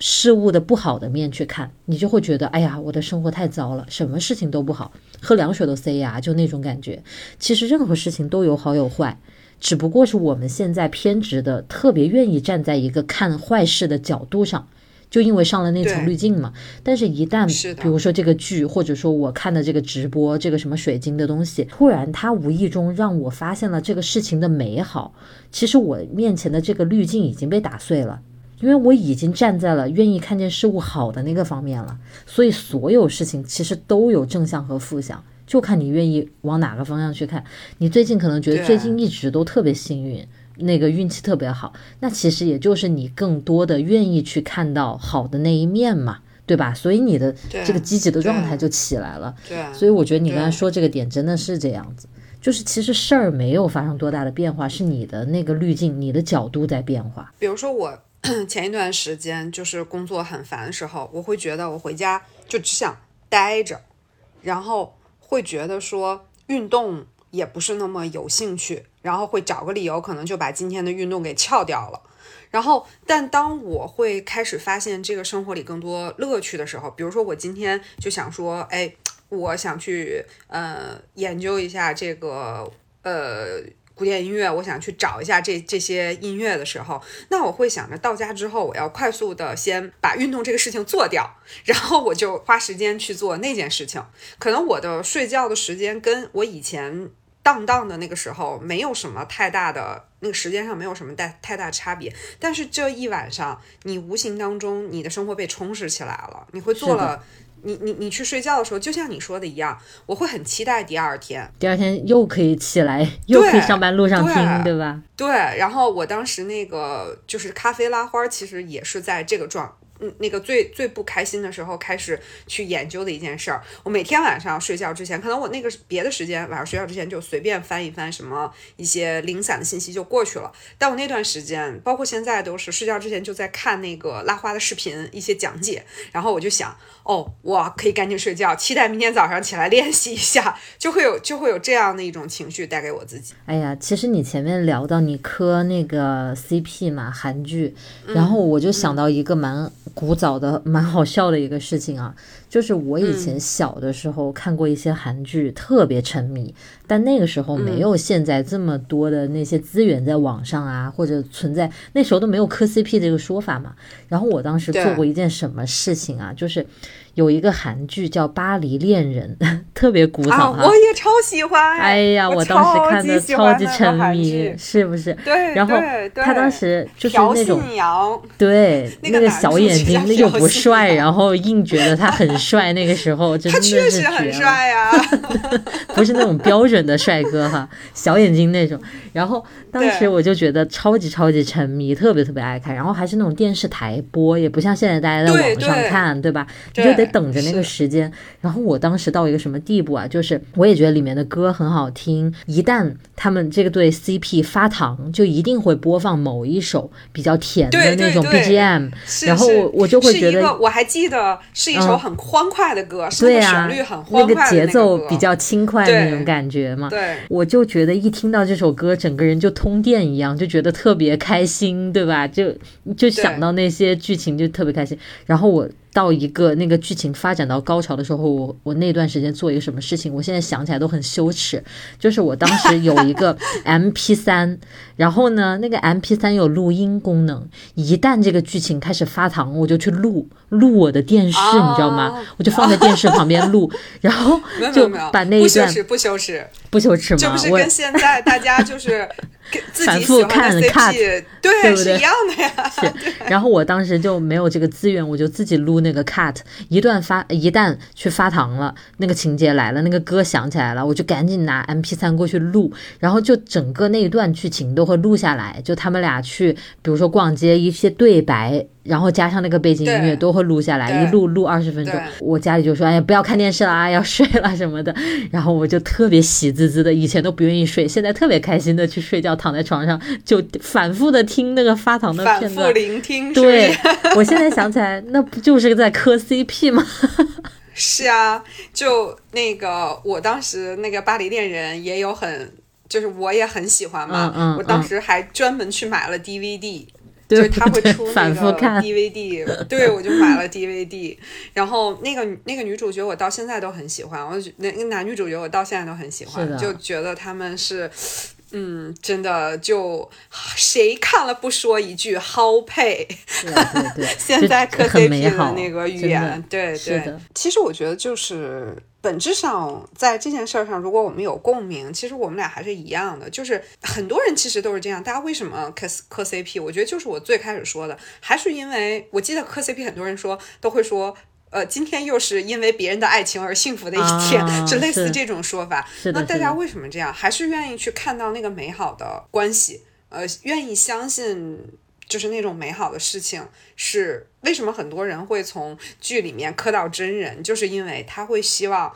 事物的不好的面去看，你就会觉得，哎呀，我的生活太糟了，什么事情都不好，喝凉水都塞牙，就那种感觉。其实任何事情都有好有坏。只不过是我们现在偏执的，特别愿意站在一个看坏事的角度上，就因为上了那层滤镜嘛。但是，一旦比如说这个剧，或者说我看的这个直播，这个什么水晶的东西，突然它无意中让我发现了这个事情的美好，其实我面前的这个滤镜已经被打碎了，因为我已经站在了愿意看见事物好的那个方面了。所以，所有事情其实都有正向和负向。就看你愿意往哪个方向去看。你最近可能觉得最近一直都特别幸运，那个运气特别好，那其实也就是你更多的愿意去看到好的那一面嘛，对吧？所以你的这个积极的状态就起来了。对，所以我觉得你刚才说这个点真的是这样子，就是其实事儿没有发生多大的变化，是你的那个滤镜、你的角度在变化。比如说我前一段时间就是工作很烦的时候，我会觉得我回家就只想待着，然后。会觉得说运动也不是那么有兴趣，然后会找个理由，可能就把今天的运动给翘掉了。然后，但当我会开始发现这个生活里更多乐趣的时候，比如说我今天就想说，哎，我想去呃研究一下这个呃古典音乐，我想去找一下这这些音乐的时候，那我会想着到家之后，我要快速的先把运动这个事情做掉，然后我就花时间去做那件事情。可能我的睡觉的时间跟我以前。荡荡的那个时候，没有什么太大的那个时间上没有什么太太大差别，但是这一晚上，你无形当中你的生活被充实起来了，你会做了，你你你去睡觉的时候，就像你说的一样，我会很期待第二天，第二天又可以起来，又可以上班路上听，对吧？对，然后我当时那个就是咖啡拉花，其实也是在这个状。嗯，那个最最不开心的时候开始去研究的一件事儿，我每天晚上睡觉之前，可能我那个别的时间晚上睡觉之前就随便翻一翻什么一些零散的信息就过去了。但我那段时间，包括现在都是睡觉之前就在看那个拉花的视频，一些讲解，然后我就想，哦，我可以赶紧睡觉，期待明天早上起来练习一下，就会有就会有这样的一种情绪带给我自己。哎呀，其实你前面聊到你磕那个 CP 嘛，韩剧，然后我就想到一个蛮。古早的蛮好笑的一个事情啊，就是我以前小的时候看过一些韩剧，特别沉迷，但那个时候没有现在这么多的那些资源在网上啊，或者存在那时候都没有磕 CP 这个说法嘛。然后我当时做过一件什么事情啊，就是。有一个韩剧叫《巴黎恋人》，特别古早啊，我也超喜欢。哎呀，我当时看的超级沉迷，是不是？对，然后他当时就是那种，对，那个小眼睛又不帅，然后硬觉得他很帅。那个时候真的是确实很帅呀，不是那种标准的帅哥哈，小眼睛那种。然后当时我就觉得超级超级沉迷，特别特别爱看。然后还是那种电视台播，也不像现在大家在网上看，对吧？你就得。等着那个时间，然后我当时到一个什么地步啊？就是我也觉得里面的歌很好听，一旦他们这个对 CP 发糖，就一定会播放某一首比较甜的那种 BGM，然后我就会觉得，我还记得是一首很欢快的歌，对呀，旋律很欢快，那个节奏比较轻快那种感觉嘛，对，我就觉得一听到这首歌，整个人就通电一样，就觉得特别开心，对吧？就就想到那些剧情就特别开心，然后我。到一个那个剧情发展到高潮的时候，我我那段时间做一个什么事情，我现在想起来都很羞耻。就是我当时有一个 M P 三，然后呢，那个 M P 三有录音功能，一旦这个剧情开始发糖，我就去录录我的电视，你知道吗？我就放在电视旁边录，然后就把那一段不羞耻，不羞耻吗？这不是跟现在大家就是。反复看 cut，对，是一样的呀。是，然后我当时就没有这个资源，我就自己录那个 cut，一段发一旦去发糖了，那个情节来了，那个歌响起来了，我就赶紧拿 M P 三过去录，然后就整个那一段剧情都会录下来，就他们俩去，比如说逛街一些对白。然后加上那个背景音乐都会录下来，一录录二十分钟。我家里就说：“哎呀，不要看电视了，要睡了什么的。”然后我就特别喜滋滋的，以前都不愿意睡，现在特别开心的去睡觉，躺在床上就反复的听那个发糖的片段，聆听。对，我现在想起来，那不就是在磕 CP 吗？是啊，就那个我当时那个巴黎恋人也有很，就是我也很喜欢嘛。我当时还专门去买了 DVD。就是他会出那个 DVD，对我就买了 DVD，然后那个那个女主角我到现在都很喜欢，我那那男女主角我到现在都很喜欢，就觉得他们是，嗯，真的就谁看了不说一句好配，现在磕 CP 的那个语言，对对，其实我觉得就是。本质上，在这件事儿上，如果我们有共鸣，其实我们俩还是一样的。就是很多人其实都是这样。大家为什么磕磕 CP？我觉得就是我最开始说的，还是因为我记得磕 CP，很多人说都会说，呃，今天又是因为别人的爱情而幸福的一天，就类似这种说法。那大家为什么这样？还是愿意去看到那个美好的关系，呃，愿意相信。就是那种美好的事情，是为什么很多人会从剧里面磕到真人，就是因为他会希望，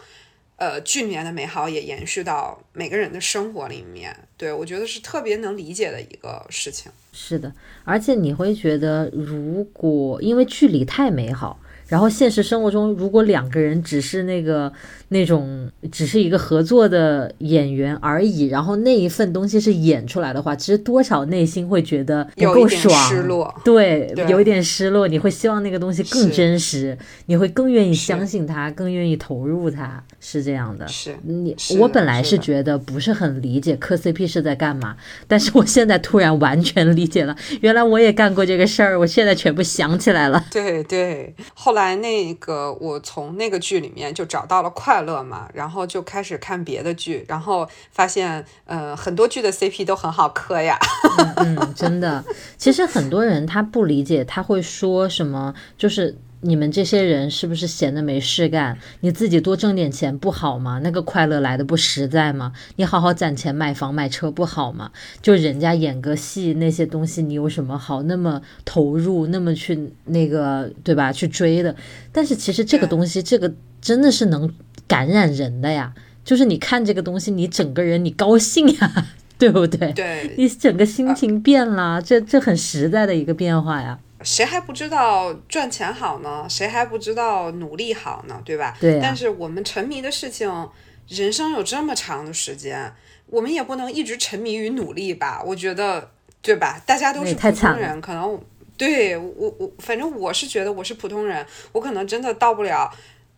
呃，剧里面的美好也延续到每个人的生活里面。对我觉得是特别能理解的一个事情。是的，而且你会觉得，如果因为剧里太美好。然后现实生活中，如果两个人只是那个那种只是一个合作的演员而已，然后那一份东西是演出来的话，其实多少内心会觉得不够爽，失落，对，有一点失落。你会希望那个东西更真实，你会更愿意相信他，更愿意投入他，是这样的。是。你我本来是觉得不是很理解磕 CP 是在干嘛，但是我现在突然完全理解了，原来我也干过这个事儿，我现在全部想起来了。对对，后来在那个我从那个剧里面就找到了快乐嘛，然后就开始看别的剧，然后发现，呃，很多剧的 CP 都很好磕呀。嗯，真的，其实很多人他不理解，他会说什么，就是。你们这些人是不是闲的没事干？你自己多挣点钱不好吗？那个快乐来的不实在吗？你好好攒钱买房买车不好吗？就人家演个戏那些东西，你有什么好那么投入，那么去那个对吧？去追的？但是其实这个东西，这个真的是能感染人的呀。就是你看这个东西，你整个人你高兴呀，对不对？对，你整个心情变了，这这很实在的一个变化呀。谁还不知道赚钱好呢？谁还不知道努力好呢？对吧？对。但是我们沉迷的事情，人生有这么长的时间，我们也不能一直沉迷于努力吧？我觉得，对吧？大家都是普通人，可能对我我反正我是觉得我是普通人，我可能真的到不了，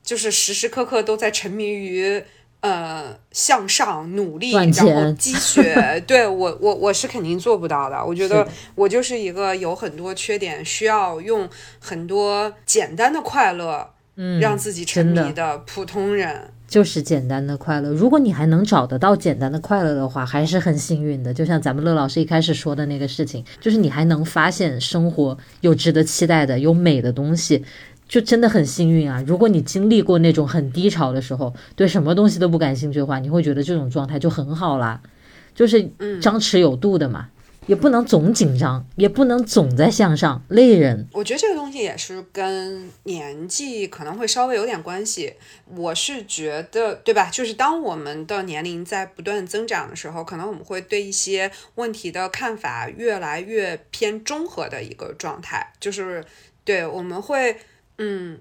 就是时时刻刻都在沉迷于。呃，向上努力，然后积雪，对我，我我是肯定做不到的。我觉得我就是一个有很多缺点，需要用很多简单的快乐，嗯，让自己沉迷的普通人，就是简单的快乐。如果你还能找得到简单的快乐的话，还是很幸运的。就像咱们乐老师一开始说的那个事情，就是你还能发现生活有值得期待的、有美的东西。就真的很幸运啊！如果你经历过那种很低潮的时候，对什么东西都不感兴趣的话，你会觉得这种状态就很好啦。就是张弛有度的嘛，也不能总紧张，也不能总在向上，累人。我觉得这个东西也是跟年纪可能会稍微有点关系。我是觉得，对吧？就是当我们的年龄在不断增长的时候，可能我们会对一些问题的看法越来越偏中和的一个状态。就是对，我们会。嗯，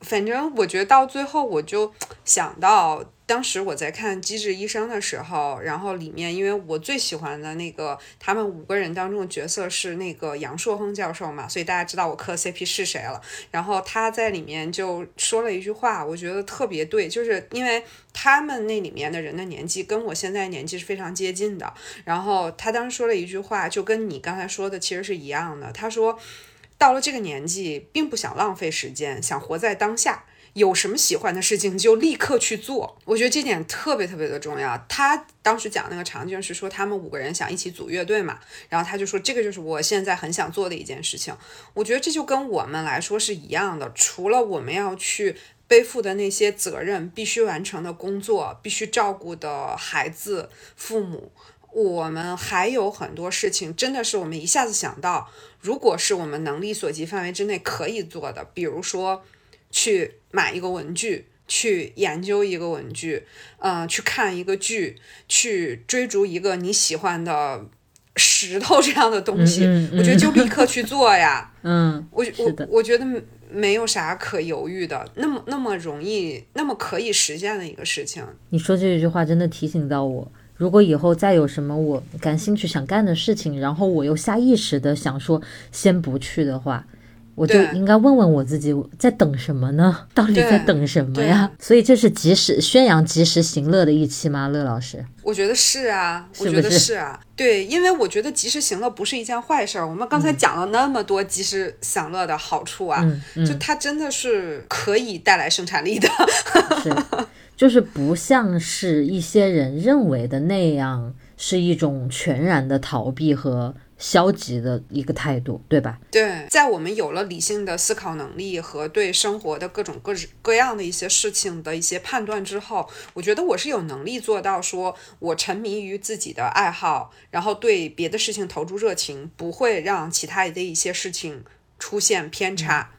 反正我觉得到最后，我就想到当时我在看《机智医生》的时候，然后里面因为我最喜欢的那个他们五个人当中的角色是那个杨硕亨教授嘛，所以大家知道我磕 CP 是谁了。然后他在里面就说了一句话，我觉得特别对，就是因为他们那里面的人的年纪跟我现在年纪是非常接近的。然后他当时说了一句话，就跟你刚才说的其实是一样的。他说。到了这个年纪，并不想浪费时间，想活在当下。有什么喜欢的事情就立刻去做。我觉得这点特别特别的重要。他当时讲那个场景是说，他们五个人想一起组乐队嘛，然后他就说，这个就是我现在很想做的一件事情。我觉得这就跟我们来说是一样的。除了我们要去背负的那些责任，必须完成的工作，必须照顾的孩子、父母。我们还有很多事情，真的是我们一下子想到，如果是我们能力所及范围之内可以做的，比如说去买一个文具，去研究一个文具，嗯，去看一个剧，去追逐一个你喜欢的石头这样的东西，我觉得就立刻去做呀。嗯，我我我觉得没有啥可犹豫的，那么那么容易，那么可以实现的一个事情。你说这句话真的提醒到我。如果以后再有什么我感兴趣想干的事情，然后我又下意识的想说先不去的话，我就应该问问我自己在等什么呢？到底在等什么呀？所以这是及时宣扬及时行乐的一期吗？乐老师，我觉得是啊，我觉得是啊，对，因为我觉得及时行乐不是一件坏事儿。我们刚才讲了那么多及时享乐的好处啊，就它真的是可以带来生产力的。是。就是不像是一些人认为的那样，是一种全然的逃避和消极的一个态度，对吧？对，在我们有了理性的思考能力和对生活的各种各各样的一些事情的一些判断之后，我觉得我是有能力做到，说我沉迷于自己的爱好，然后对别的事情投注热情，不会让其他的一些事情出现偏差。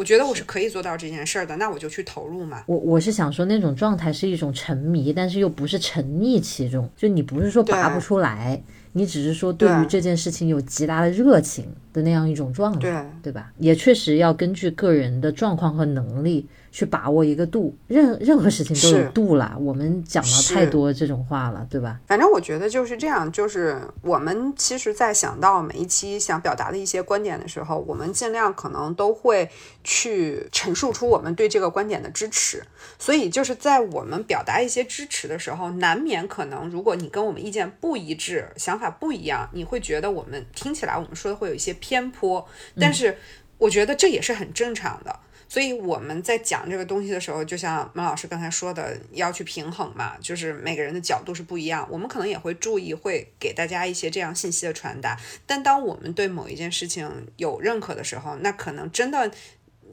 我觉得我是可以做到这件事儿的，那我就去投入嘛。我我是想说，那种状态是一种沉迷，但是又不是沉溺其中，就你不是说拔不出来，你只是说对于这件事情有极大的热情的那样一种状态，对对吧？也确实要根据个人的状况和能力。去把握一个度，任任何事情都有度啦。我们讲了太多这种话了，对吧？反正我觉得就是这样，就是我们其实，在想到每一期想表达的一些观点的时候，我们尽量可能都会去陈述出我们对这个观点的支持。所以就是在我们表达一些支持的时候，难免可能，如果你跟我们意见不一致，想法不一样，你会觉得我们听起来我们说的会有一些偏颇。但是我觉得这也是很正常的。所以我们在讲这个东西的时候，就像孟老师刚才说的，要去平衡嘛，就是每个人的角度是不一样。我们可能也会注意，会给大家一些这样信息的传达。但当我们对某一件事情有认可的时候，那可能真的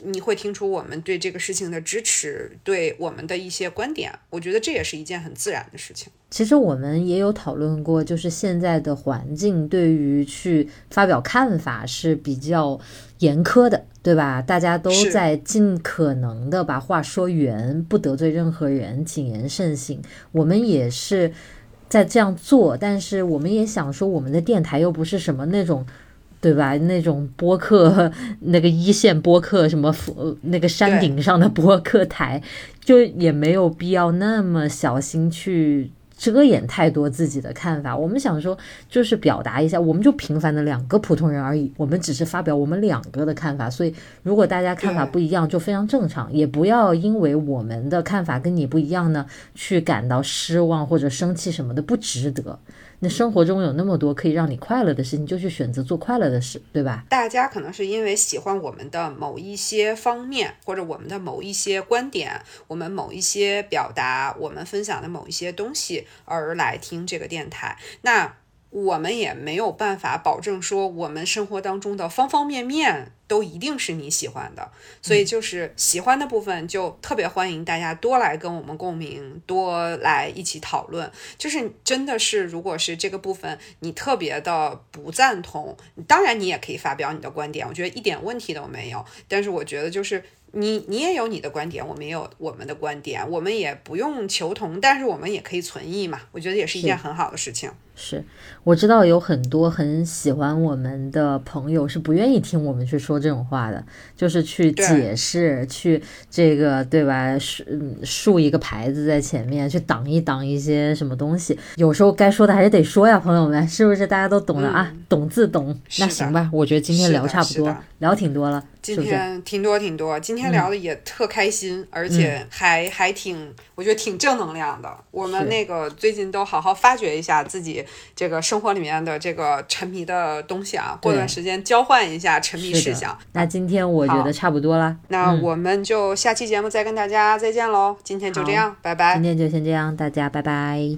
你会听出我们对这个事情的支持，对我们的一些观点。我觉得这也是一件很自然的事情。其实我们也有讨论过，就是现在的环境对于去发表看法是比较严苛的。对吧？大家都在尽可能的把话说圆，不得罪任何人，谨言慎行。我们也是在这样做，但是我们也想说，我们的电台又不是什么那种，对吧？那种播客，那个一线播客，什么那个山顶上的播客台，就也没有必要那么小心去。遮掩太多自己的看法，我们想说就是表达一下，我们就平凡的两个普通人而已，我们只是发表我们两个的看法，所以如果大家看法不一样，就非常正常，也不要因为我们的看法跟你不一样呢，去感到失望或者生气什么的，不值得。那生活中有那么多可以让你快乐的事情，就去选择做快乐的事，对吧？大家可能是因为喜欢我们的某一些方面，或者我们的某一些观点，我们某一些表达，我们分享的某一些东西而来听这个电台。那。我们也没有办法保证说我们生活当中的方方面面都一定是你喜欢的，所以就是喜欢的部分就特别欢迎大家多来跟我们共鸣，多来一起讨论。就是真的是，如果是这个部分你特别的不赞同，当然你也可以发表你的观点，我觉得一点问题都没有。但是我觉得就是你你也有你的观点，我们也有我们的观点，我们也不用求同，但是我们也可以存异嘛。我觉得也是一件很好的事情。是，我知道有很多很喜欢我们的朋友是不愿意听我们去说这种话的，就是去解释，去这个对吧？竖竖一个牌子在前面，去挡一挡一些什么东西。有时候该说的还是得说呀，朋友们，是不是？大家都懂的啊，懂自懂。那行吧，我觉得今天聊差不多，聊挺多了。今天挺多挺多，今天聊的也特开心，而且还还挺，我觉得挺正能量的。我们那个最近都好好发掘一下自己这个生活里面的这个沉迷的东西啊，过段时间交换一下沉迷事项。那今天我觉得差不多了，那我们就下期节目再跟大家再见喽。今天就这样，拜拜。今天就先这样，大家拜拜。